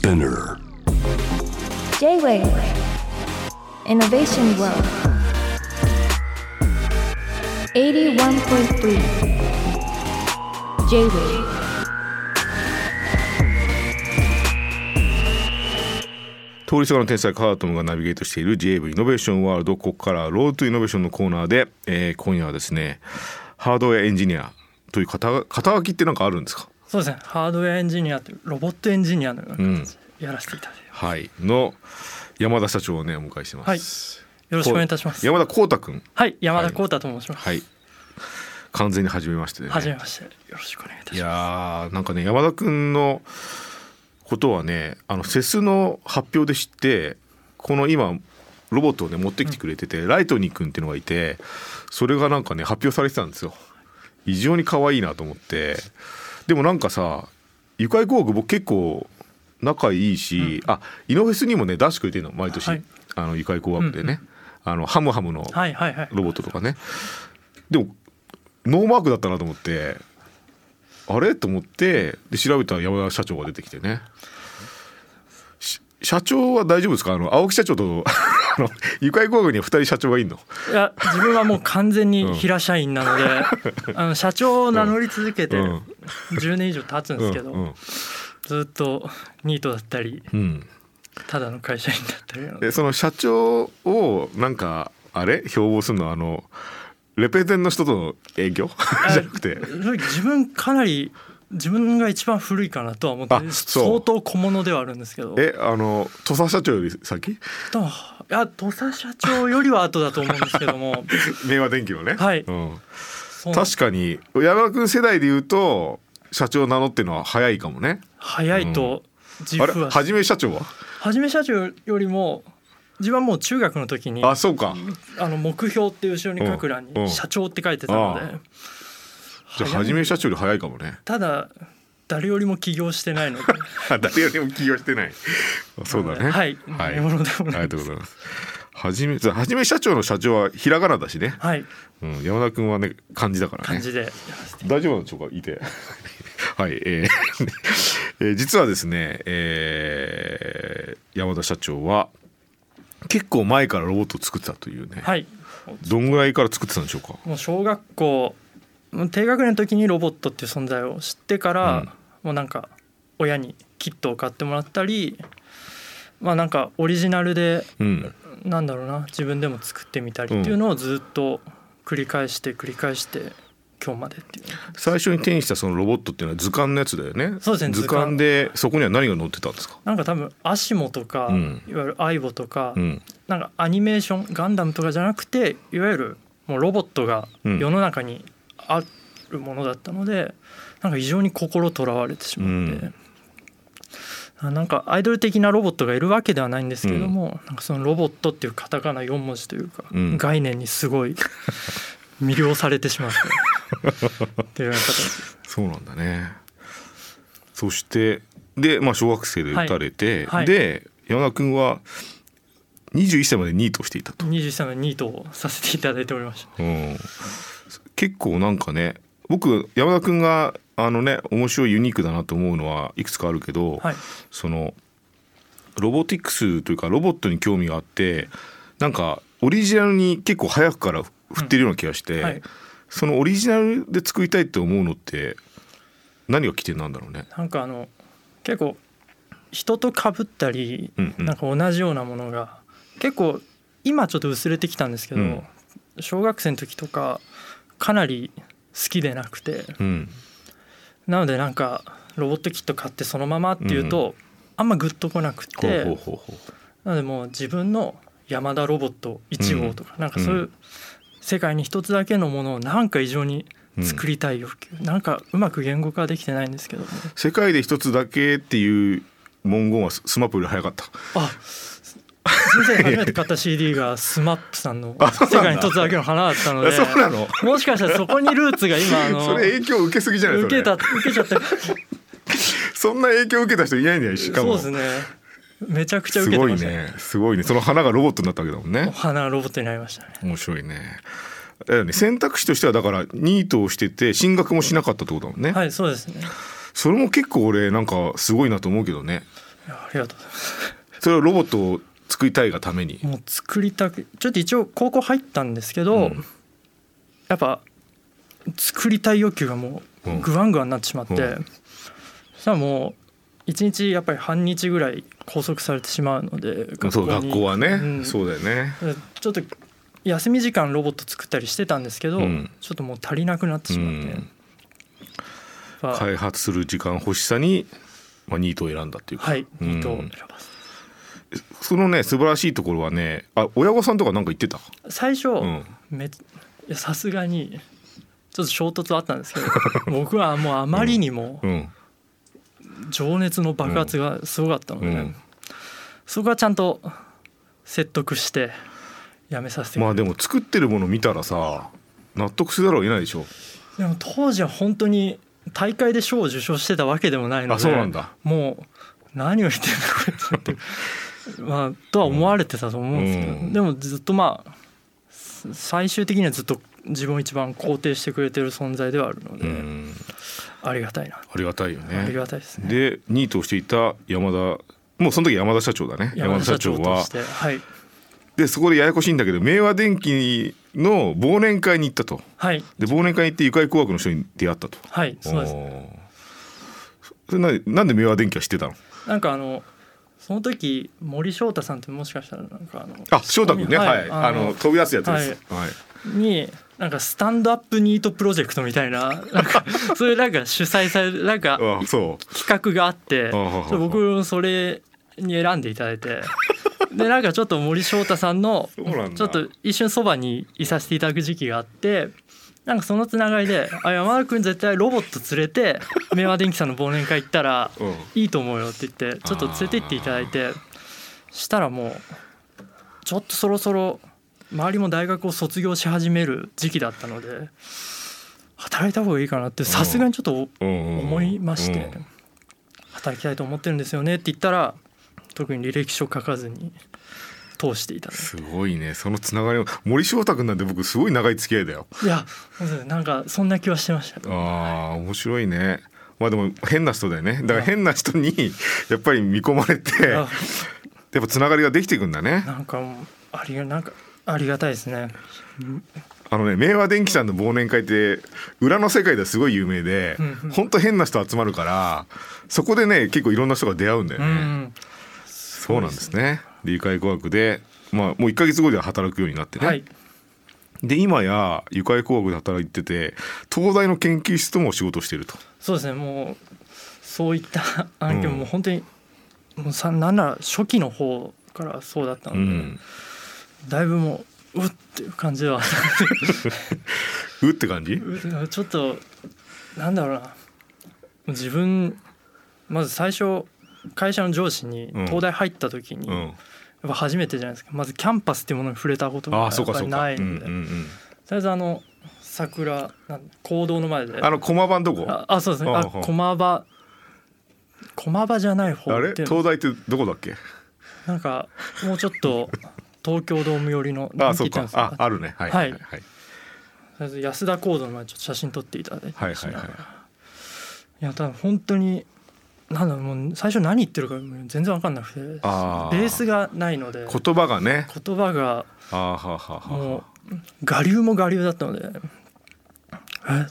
SPINEAR. J-Wave. Innovation World. 81.3 J-Wave. 通りすがりの天才カートムがナビゲートしている JV イノベーションワールドここから Road to Innovation のコーナーで、えー今夜はですねハードウェアエンジニアという肩肩書きってなんかあるんですか？そうですね。ハードウェアエンジニアというロボットエンジニアのような形でやらせていただいてます、はい。の山田社長をねお迎えしてます、はい。よろしくお願いいたします。山田光太くんはい。山田光太と申します、はい。完全に初めましてでね。はじめましてよろしくお願いいたいしまやーなんかね山田くんのことはねあのセスの発表で知ってこの今ロボットをね持ってきてくれてて、ライトニーくんっていうのがいてそれがなんかね発表されてたんですよ。異常に可愛いなと思ってでもなんかさゆかい工具僕結構仲いいし、あイノフェスにもね出してくれてるの毎年、はい。あのゆかい工学でね、あのハムハムのロボットとかね。でもノーマークだったなと思ってあれ？と思ってで調べたら山田社長が出てきてね。し社長は大丈夫ですか？あの青木社長とあのゆかい工具には2人社長がいんの？いや自分はもう完全に平社員なので、あの社長を名乗り続けてうん。10年以上経つんですけど、うんずっとニートだったりうん。うんただの会社員だったり。でその社長をなんかあれ？標榜するの？はあのレペゼンの人との営業？じゃなくて。自分かなり自分が一番古いかなとは思って相当小物ではあるんですけど。えあの土佐社長より先？といや土佐社長よりは後だと思うんですけども。明和電機のね、はい。うん、確かに山田君世代で言うと社長を名乗ってるのは早いかもね。早いと自あれ負は。はじめ社長は？はじめ社長よりも自分はもう中学の時にあそうか。あの目標って後ろに書く欄うん。うん。に社長って書いてたのあでじゃあはじめ社長より早いかもね。ただ誰よりも起業してないので。誰よりも起業してない。あそうだね。はい。はい。がとうございます。はじめはじめ社長の社長はひらがなだしね、はい。うん、山田君はね漢字だからね。感じで。大丈夫なんでしょうかいて。はい、えー えー実はですね、えー山田社長は結構前からロボットを作ってたというね、はい。どんぐらいから作ってたんでしょうか？もう小学校低学年の時にロボットっていう存在を知ってから、うん。もうなんか親にキットを買ってもらったりまあなんかオリジナルでうん。なんだろうな自分でも作ってみたりっていうのをずっと繰り返して繰り返して今日までっていう。最初に手にしたそのロボットっていうのは図鑑のやつだよね。そうですね図鑑。でそこには何が載ってたんですか？なんか多分アシモとか、うん。いわゆるアイボとか、うん。なんかアニメーションガンダムとかじゃなくていわゆるもうロボットがうん。世の中にあるものだったので、なんか非常に心とらわれてしまって、あなんかアイドル的なロボットがいるわけではないんですけれども、なんかそのロボットっていうカタカナ4文字というか、うん。概念にすごい 魅了されてしまって。っていう形。そうなんだね。そしてで、まあ、小学生で打たれて、はい。はい。で山田君は21歳までニートをしていたと、21歳のニートをさせていただいておりました。うん、結構なんかね僕山田君があのね面白いユニークだなと思うのはいくつかあるけど、はい。そのロボティクスというかロボットに興味があってなんかオリジナルに結構早くから振ってるような気がして、はい。そのオリジナルで作りたいって思うのって何が起点なんだろうね？なんかあの結構人と被ったり、うんうん。なんか同じようなものが結構今ちょっと薄れてきたんですけど、うん。小学生の時とかかなり好きでなくて。うん。なのでなんかロボットキット買ってそのままっていうと、あんまグッとこなくて。なのでもう自分の山田ロボット1号とか、なんかそういううん。世界に一つだけのものをなんか異常に作りたい欲求、なんかうまく言語化できてないんですけども。世界で一つだけっていう文言はススマップより早かった。あ先生が初めて買った CD が SMAP さんの 「世界に一つだけの花」だったのでそうなの。もしかしたらそこにルーツが今あのそれ影響受けすぎじゃない受けた受けちゃった そんな影響受けた人いないんだよしかも。そうですね。めちゃくちゃす受けてましたごいね。すごいね。その花がロボットになったわけだもんおね花がロボットになりましたね。面白いね。だよね選択肢としてはだからニートをしてて進学もしなかったってことだもんね、はいそうですね。それも結構俺なんかすごいなと思うけどね。やありがとうございます。それをロボットを作りたいがために。もう作りたくちょっと一応高校入ったんですけど、うん。やっぱ作りたい欲求がもううん。グワングワンになってしまって、うん。そしたらもう一日やっぱり半日ぐらい拘束されてしまうので学校はね、うん。そうだよね。ちょっと休み時間ロボット作ったりしてたんですけど、うん。ちょっともう足りなくなってしまって、開発する時間欲しさに、まあ、ニートを選んだっていうか、はい。うん。ニートを選ばせてそのね素晴らしいところはねあ親御さんとかなんか言ってた？最初、うん。めいやさすがにちょっと衝突はあったんですけど 僕はもうあまりにもうん。情熱の爆発がすごかったので、うん。そこはちゃんと説得してやめさせてまあでも作ってるもの見たらさ納得するだろうを得ないでしょ。でも当時は本当に大会で賞を受賞してたわけでもないのであそうなんだ。もう何を言ってんだこれって まあとは思われてたと思うんですけど、うん。でもずっとまあ最終的にはずっと自分を一番肯定してくれてる存在ではあるので、うん。ありがたいな、ありがたいよありねがたいですね。でニートをしていた山田もうその時山田社長だね。山田社長は。はい。でそこでややこしいんだけど明和電機の忘年会に行ったと。はい。で忘年会に行って愉快工学の人に出会ったと。はいそうですそれななんで明和電機は知ってたの？なんかあのその時森翔太さんってもしかしたらなんかあのあ翔太君ね。はい、あの飛び出すやつです、はい。になんかスタンドアップニートプロジェクトみたいな なんかそういうなんか主催されるなんかあそう。企画があって僕それに選んでいただいて。でなんかちょっと森翔太さんのちょっと一瞬そばにいさせていただく時期があってなんかそのつながりで「あ山田君絶対ロボット連れて明和電機さんの忘年会行ったらうん。いいと思うよ」って言ってちょっと連れて行っていただいてしたらもうちょっとそろそろ周りも大学を卒業し始める時期だったので働いた方がいいかなってさすがにちょっと思思いまして働きたいと思ってるんですよねって言ったら特に履歴書書かずに通していたすごいね。そのつながりを森翔太君なんて僕すごい長い付き合いだよ。ていやなんかそんな気はしてましたあー面白いね。まあでも変な人だよね。だから変な人にやっぱり見込まれてやあっぱつながりができていくんだね。なんかありがなんかありがたいですね。あのね明和電機さんの忘年会って裏の世界ではすごい有名でうんうん。ほんと変な人集まるからそこでね結構いろんな人が出会うんだよね、うん。そうなんですね理解工学でまあもう1か月後では働くようになってね、はい。で今や愉快工学で働いてて東大の研究室とも仕事をしていると。そうですね。もうそういった案件うん。も本当にもうさなんなら初期の方からそうだったので、うん。だいぶもううっていう感じでは うって感じ？うちょっとなんだろうな。自分まず最初会社の上司にうん。東大入った時に、うん。やっぱ初めてじゃないですか。まずキャンパスっていうものに触れたことがやっぱりないので、とりあえずあの桜なん行動の前で。あの駒版どこ？ああそうですね。あ駒場。駒場じゃない方あれ？東大ってどこだっけ？なんかもうちょっと 東京ドーム寄りのああそうか。ああるね。はいはいはい。とりあえず安田講堂の前ちょっと写真撮っていただいてはいはいはいい。やただ本当になんだろうもう最初何言ってるか全然分かんなくてベあー。ースがないので言葉がね。言葉がもう我流も我流だったのでえ？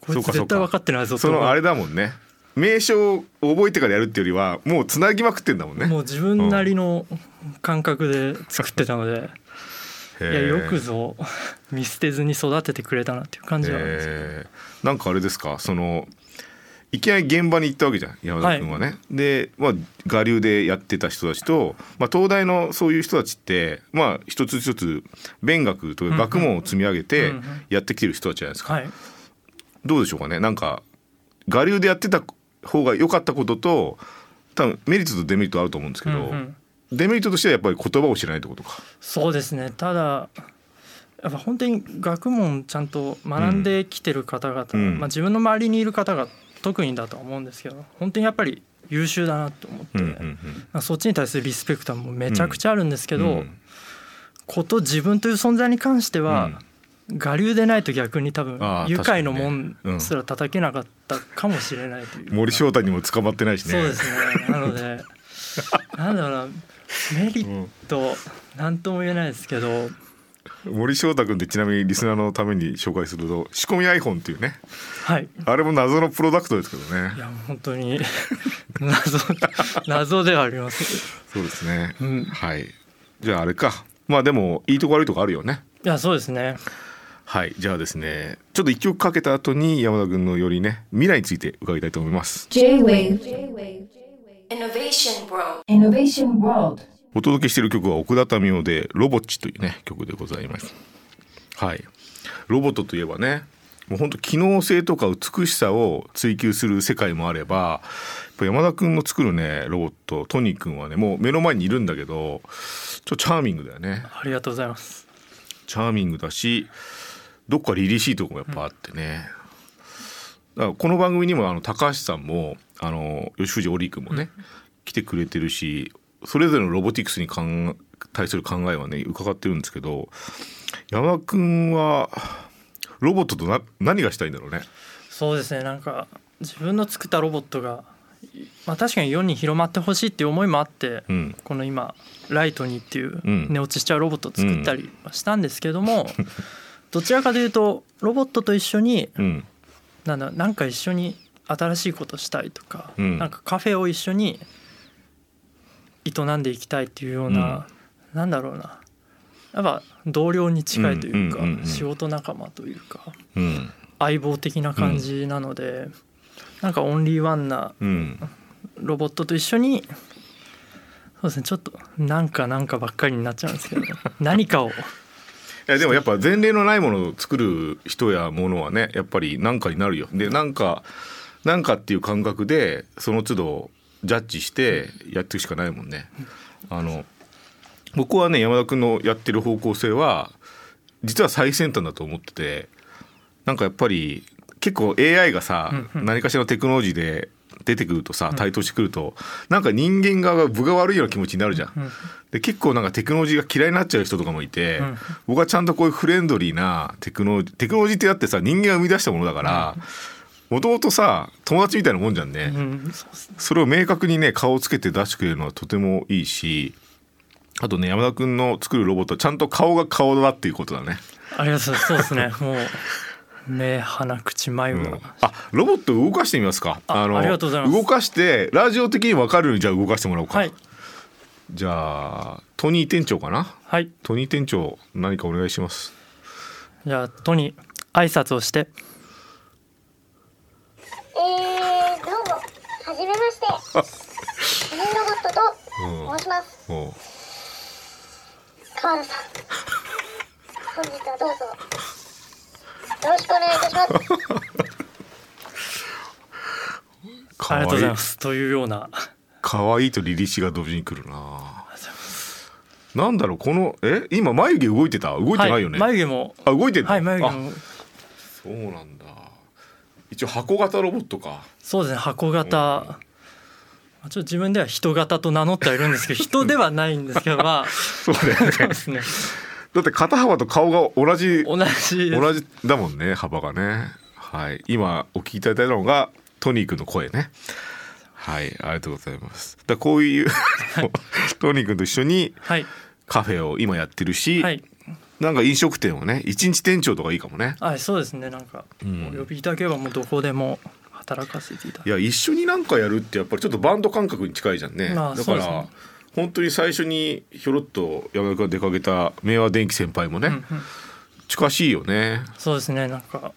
こいつ絶対分かってないぞそのあれだだもんね。名称を覚えてからやるっていうよりはもうつなぎまくってんだもんね。もう自分なりの感覚で作ってたので、いやよくぞ見捨てずに育ててくれたなっていう感じはあるんですけど。えー。なんかあれですか？そのいきなり現場に行ったわけじゃん山田君はね。で、まあ、我流でやってた人たちと、まあ、東大のそういう人たちって、まあ、一つ一つ勉学という学問を積み上げてやってきてる人たちじゃないですか。はい。どうでしょうかね。なんか我流でやってた方が良かったことと多分メリットとデメリットあると思うんですけど、うんうん。デメリットとしてはやっぱり言葉を知らないってことか。そうですね。ただやっぱ本当に学問ちゃんと学んできてる方々、うん。まあ、自分の周りにいる方が特にだとは思うんですけど本当にやっぱり優秀だなと思って、うんうんまあそっちに対するリスペクトはもうめちゃくちゃあるんですけど、うん。こと自分という存在に関しては、我流でないと逆に多分愉快のも確かにねうんんすら叩けなかったかもしれないというか。森翔太にも捕まってないしね。そうですね。なので なんだろうな。メリットなんとも言えないですけど森翔太君ってちなみにリスナーのために紹介すると仕込み iPhone っていうね。はい。あれも謎のプロダクトですけどね。いや本当に 謎謎ではあります。そうですね、うん。はい。じゃああれか。まあでもいいとこ悪いとこあるよね。いやそうですね。はい。じゃあですねちょっと一曲かけた後に山田君のよりね未来について伺いたいと思います。J-Wave Innovation World. Innovation World お届けしている曲は奥田民生で「ロボッチ」というね曲でございます。はい。ロボットといえばねもう本当機能性とか美しさを追求する世界もあれば山田君の作るねロボットトニー君はねもう目の前にいるんだけどちょっとチャーミングだよね。ありがとうございます。チャーミングだしどっか凛々しいとこもやっぱあってね、だからこの番組にもあの高橋さんもあの吉藤織君もね、来てくれてるしそれぞれのロボティクスに対する考えはね伺ってるんですけど山田君はロボットとな何がしたいんだろうね？そうですね。なんか自分の作ったロボットが、まあ、確かに世に広まってほしいっていう思いもあって、うん。この今ライトニーっていううん。寝落ちしちゃうロボットを作ったりはしたんですけども、どちらかというとロボットと一緒にうん。なんだなんか一緒に新しいことしたいとか、うん。なんかカフェを一緒に営んでいきたいっていうような、なんだろうな。やっぱ同僚に近いというか、うんうんうんうん仕事仲間というかうん。相棒的な感じなので、なんかオンリーワンなうん。ロボットと一緒にそうですねちょっとなんかなんかばっかりになっちゃうんですけど 何かを。いやでもやっぱ前例のないものを作る人やものはねやっぱり何かになるよ。でなんかなんかっていう感覚でその都度ジャッジしてやっていくしかないもんね。あの僕はね山田君のやってる方向性は実は最先端だと思っててなんかやっぱり結構 AI がさ、何かしらのテクノロジーで出てくるとさ台頭してくると、なんか人間側が分が悪いような気持ちになるじゃん。で結構なんかテクノロジーが嫌いになっちゃう人とかもいて、ん。僕はちゃんとこういうフレンドリーなテクノロジーテクノロジーってだってさ人間が生み出したものだからもともとさ友達みたいなもんじゃんね。うんそね。それを明確にね顔をつけて出してくれるのはとてもいいしあとね山田君の作るロボットはちゃんと顔が顔だっていうことだね。ありがとうございます。そうですね。もう目鼻口眉が、あロボット動かしてみますか。あのありがとうございます。動かしてラジオ的に分かるようにじゃあ動かしてもらおうか、はい。じゃあトニー店長かな？はい。トニー店長何かお願いします。じゃあトニー挨拶をしてえー、どうも、はじめまして。トニーロボッ申します。おう。川田さん。本日はどうぞ。よろしくお願いいたします。かわいい。ありがとうございます。というような。かわいいとリリシが同時に来るな。なんだろうこのえ？今眉毛動いてた？動いてないよね、はい、眉毛も。あ動いてんの？はい眉毛あもそうなんだ。一応箱型ロボットか。そうですね箱型、まあちょっと自分では人型と名乗ってはいるんですけど 人ではないんですけどまあ そうですね。だって肩幅と顔が同じ同じ。同じだもんね幅がね。はい。今お聞きいただいたのがトニー君の声ね。はい。ありがとうございます。だこういう トニー君と一緒にはい。カフェを今やってるし、はい。なんか飲食店をね一日店長とかいいかもね。はいそうですね。なんか、ん。お呼びいただければもうどこでも働かせていた。だいや一緒になんかやるってやっぱりちょっとバンド感覚に近いじゃんね、まあだから、ね。本当に最初にひょろっと山田君が出かけた明和電機先輩もね、うんうん。近しいよね。そうですね。なんか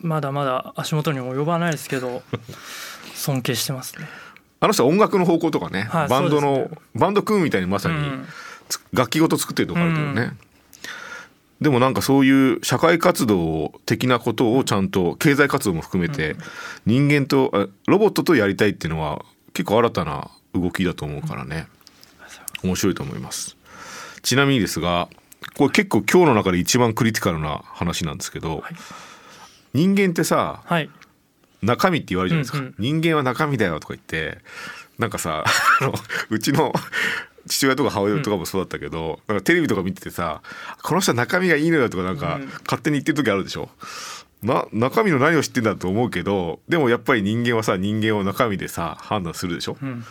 まだまだ足元にも及ばないですけど 尊敬してますね。あの人は音楽の方向とかね、はいバンドの、ねバンド組むみたいにまさにうん。つ楽器ごと作ってるとこあるけどね、でもなんかそういう社会活動的なことをちゃんと経済活動も含めて人間とあロボットとやりたいっていうのは結構新たな動きだと思うからね。面白いと思います。ちなみにですがこれ結構今日の中で一番クリティカルな話なんですけど、人間ってさはい。中身って言われるじゃないですか、うんうん。人間は中身だよとか言ってなんかさうちの父親とか母親とかもそうだったけど、なんかテレビとか見ててさこの人は中身がいいのよとかなんかうん。勝手に言ってる時あるでしょ？な中身の何を知ってんだと思うけどでもやっぱり人間はさ人間を中身でさ判断するでしょ？うんうん。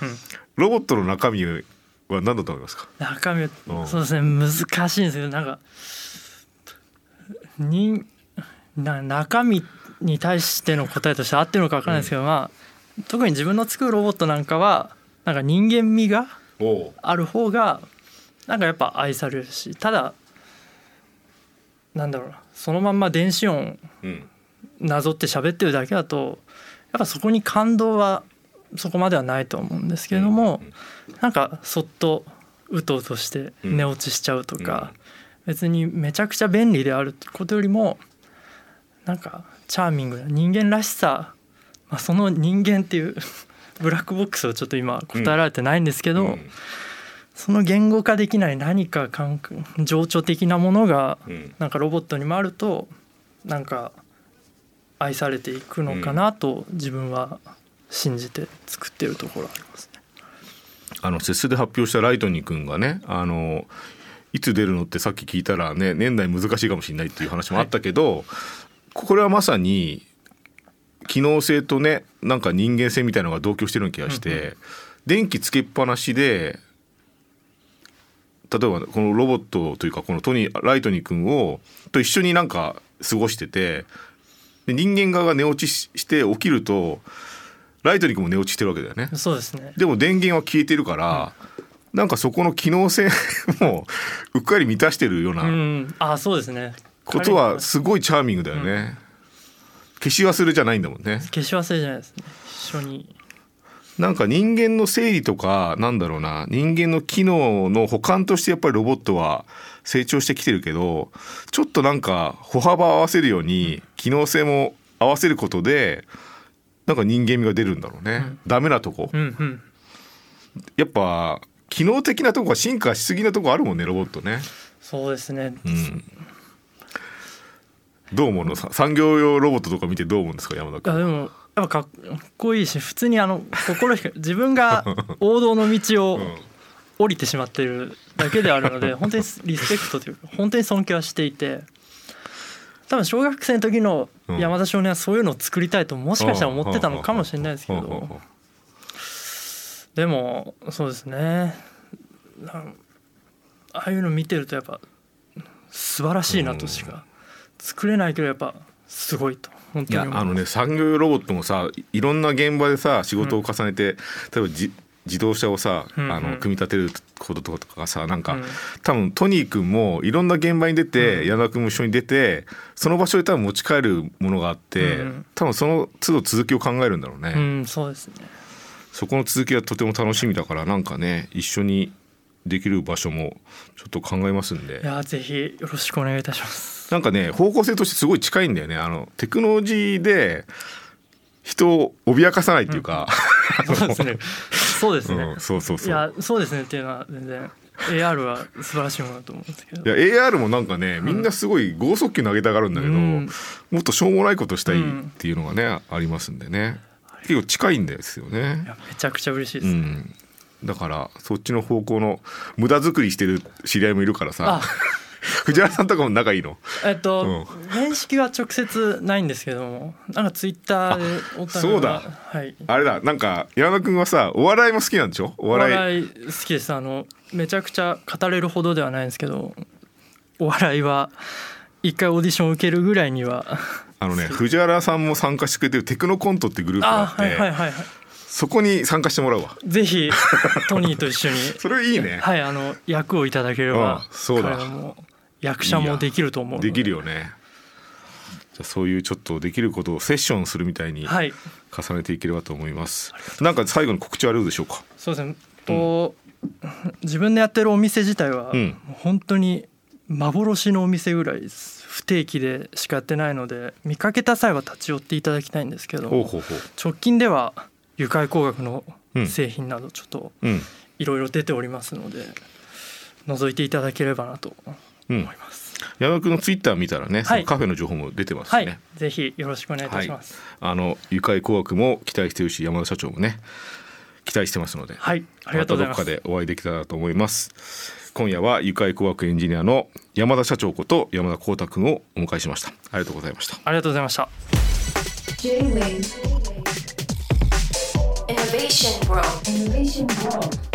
ロボットの中身は何だと思いますか？中身うん。そうですね。難しいんですけどなんか人な中身に対しての答えとして合ってるのか分からないですけど、まあ特に自分の作るロボットなんかはなんか人間味がある方がなんかやっぱ愛されるしただなんだろうなそのまんま電子音うんなぞって喋ってるだけだとやっぱそこに感動はそこまではないと思うんですけれども、なんかそっとうとうとして寝落ちしちゃうとか、別にめちゃくちゃ便利であるってことよりもなんかチャーミングな人間らしさ、まあ、その人間っていうブラックボックスをちょっと今答えられてないんですけど、うん。その言語化できない何か感覚情緒的なものがうん。なんかロボットにもあるとなんか愛されていくのかなと自分は信じて作ってるところありますね。あの節で発表したライトニー君がねあのいつ出るのってさっき聞いたらね年内難しいかもしれないっていう話もあったけど、これはまさに機能性とねなんか人間性みたいなのが同居してるような気がして、電気つけっぱなしで例えばこのロボットというかこのトニーライトニー君をと一緒になんか過ごしててで人間側が寝落ちしして起きるとライトニー君も寝落ちしてるわけだよね。そうですね。でも電源は消えてるから、なんかそこの機能性 もうっかり満たしてるようう、なんあそうですね。ことはすごいチャーミングだよね。消し忘れじゃないんだもんね。消し忘れじゃないですね。一緒に。なんか人間の整理とかなんだろうな人間の機能の補完としてやっぱりロボットは成長してきてるけどちょっとなんか歩幅を合わせるように機能性も合わせることでなんか人間味が出るんだろうね、ダメなとこ、うんうん。やっぱ機能的なとこが進化しすぎなとこあるもんねロボットね。そうですね。うんどう思うの？さ産業用ロボットとか見てどう思うんですか？山田君。あでもやっぱかっこいいし普通にあの心光る自分が 王道の道をうん。降りてしまってるだけであるので 本当にリスペクトというか本当に尊敬はしていて多分小学生の時の山田少年はそういうのを作りたいともしかしたら思ってたのかもしれないですけど。ほでもそうですね。ああいうの見てるとやっぱ素晴らしいなとしか作れないけどやっぱすごいと。本いやあのね産業用ロボットもさいいろんな現場でさ仕事を重ねて、例えばじ自動車をさ、うんうん。あの組み立てることとかがさなんか、うん。多分トニー君もいろんな現場に出て、矢田君も一緒に出てその場所で多分持ち帰るものがあって、うん。多分その都度続きを考えるんだろうね、うんそうですね。そこの続きはとても楽しみだからなんかね一緒にできる場所もちょっと考えますんで。いやぜひよろしくお願いいたしますなんかね方向性としてすごい近いんだよね。あのテクノロジーで人を脅かさないっていうか、そうですねそうですね、うんそうそうそう。いやそうですねっていうのは全然 AR は素晴らしいものだと思うんですけど。いや AR もなんかねみんなすごい剛速球投げたがるんだけど、うん。もっとしょうもないことしたいっていうのがね、ありますんでね。結構近いんですよいね。やめちゃくちゃ嬉しいでうす、ん、だからそっちの方向の無駄作りしてる知り合いもいるからさ。あ 藤原さんとかも仲いいの？えっと、面識は直接ないんですけども。なんかツイッターでお互いがそうだ。はい。あれだ。なんか山田君はさお笑いも好きなんでしょ？おお笑い。笑い好きです。あのめちゃくちゃ語れるほどではないんですけどお笑いは一回オーディション受けるぐらいには。あのね藤原さんも参加してくれてるテクノコントってグループがああって、はいはいはいはい。そこに参加してもらうわ。ぜひトニーと一緒に。それいいね、はいあの役をいただければうんそうだ役者もできると思うので。きるよね。じゃあそういうちょっとできることをセッションするみたいにはい。重ねていければと思います、なんか最後の告知あるでしょうか？そうですね。と、自分でやってるお店自体は、うん。本当に幻のお店ぐらいです不定期でしかやってないので見かけた際は立ち寄っていただきたいんですけどほうほうほう。直近では愉快工学のうん。製品などちょっとうん。いろいろ出ておりますので覗いていただければなとうん思います、山田君のツイッター見たらね、そはい。のカフェの情報も出てますしはい。ね、ぜひよろしくお願いいたします。あの愉快工学も期待してるし山田社長もね期待してますので、はい、ありがとうございます。たどっかでお会いできたらと思います。今夜は愉快工学エンジニアの山田社長こと山田光太くんをお迎えしました。ありがとうございました。ありがとうございました。J-Wave. Innovation World. Innovation World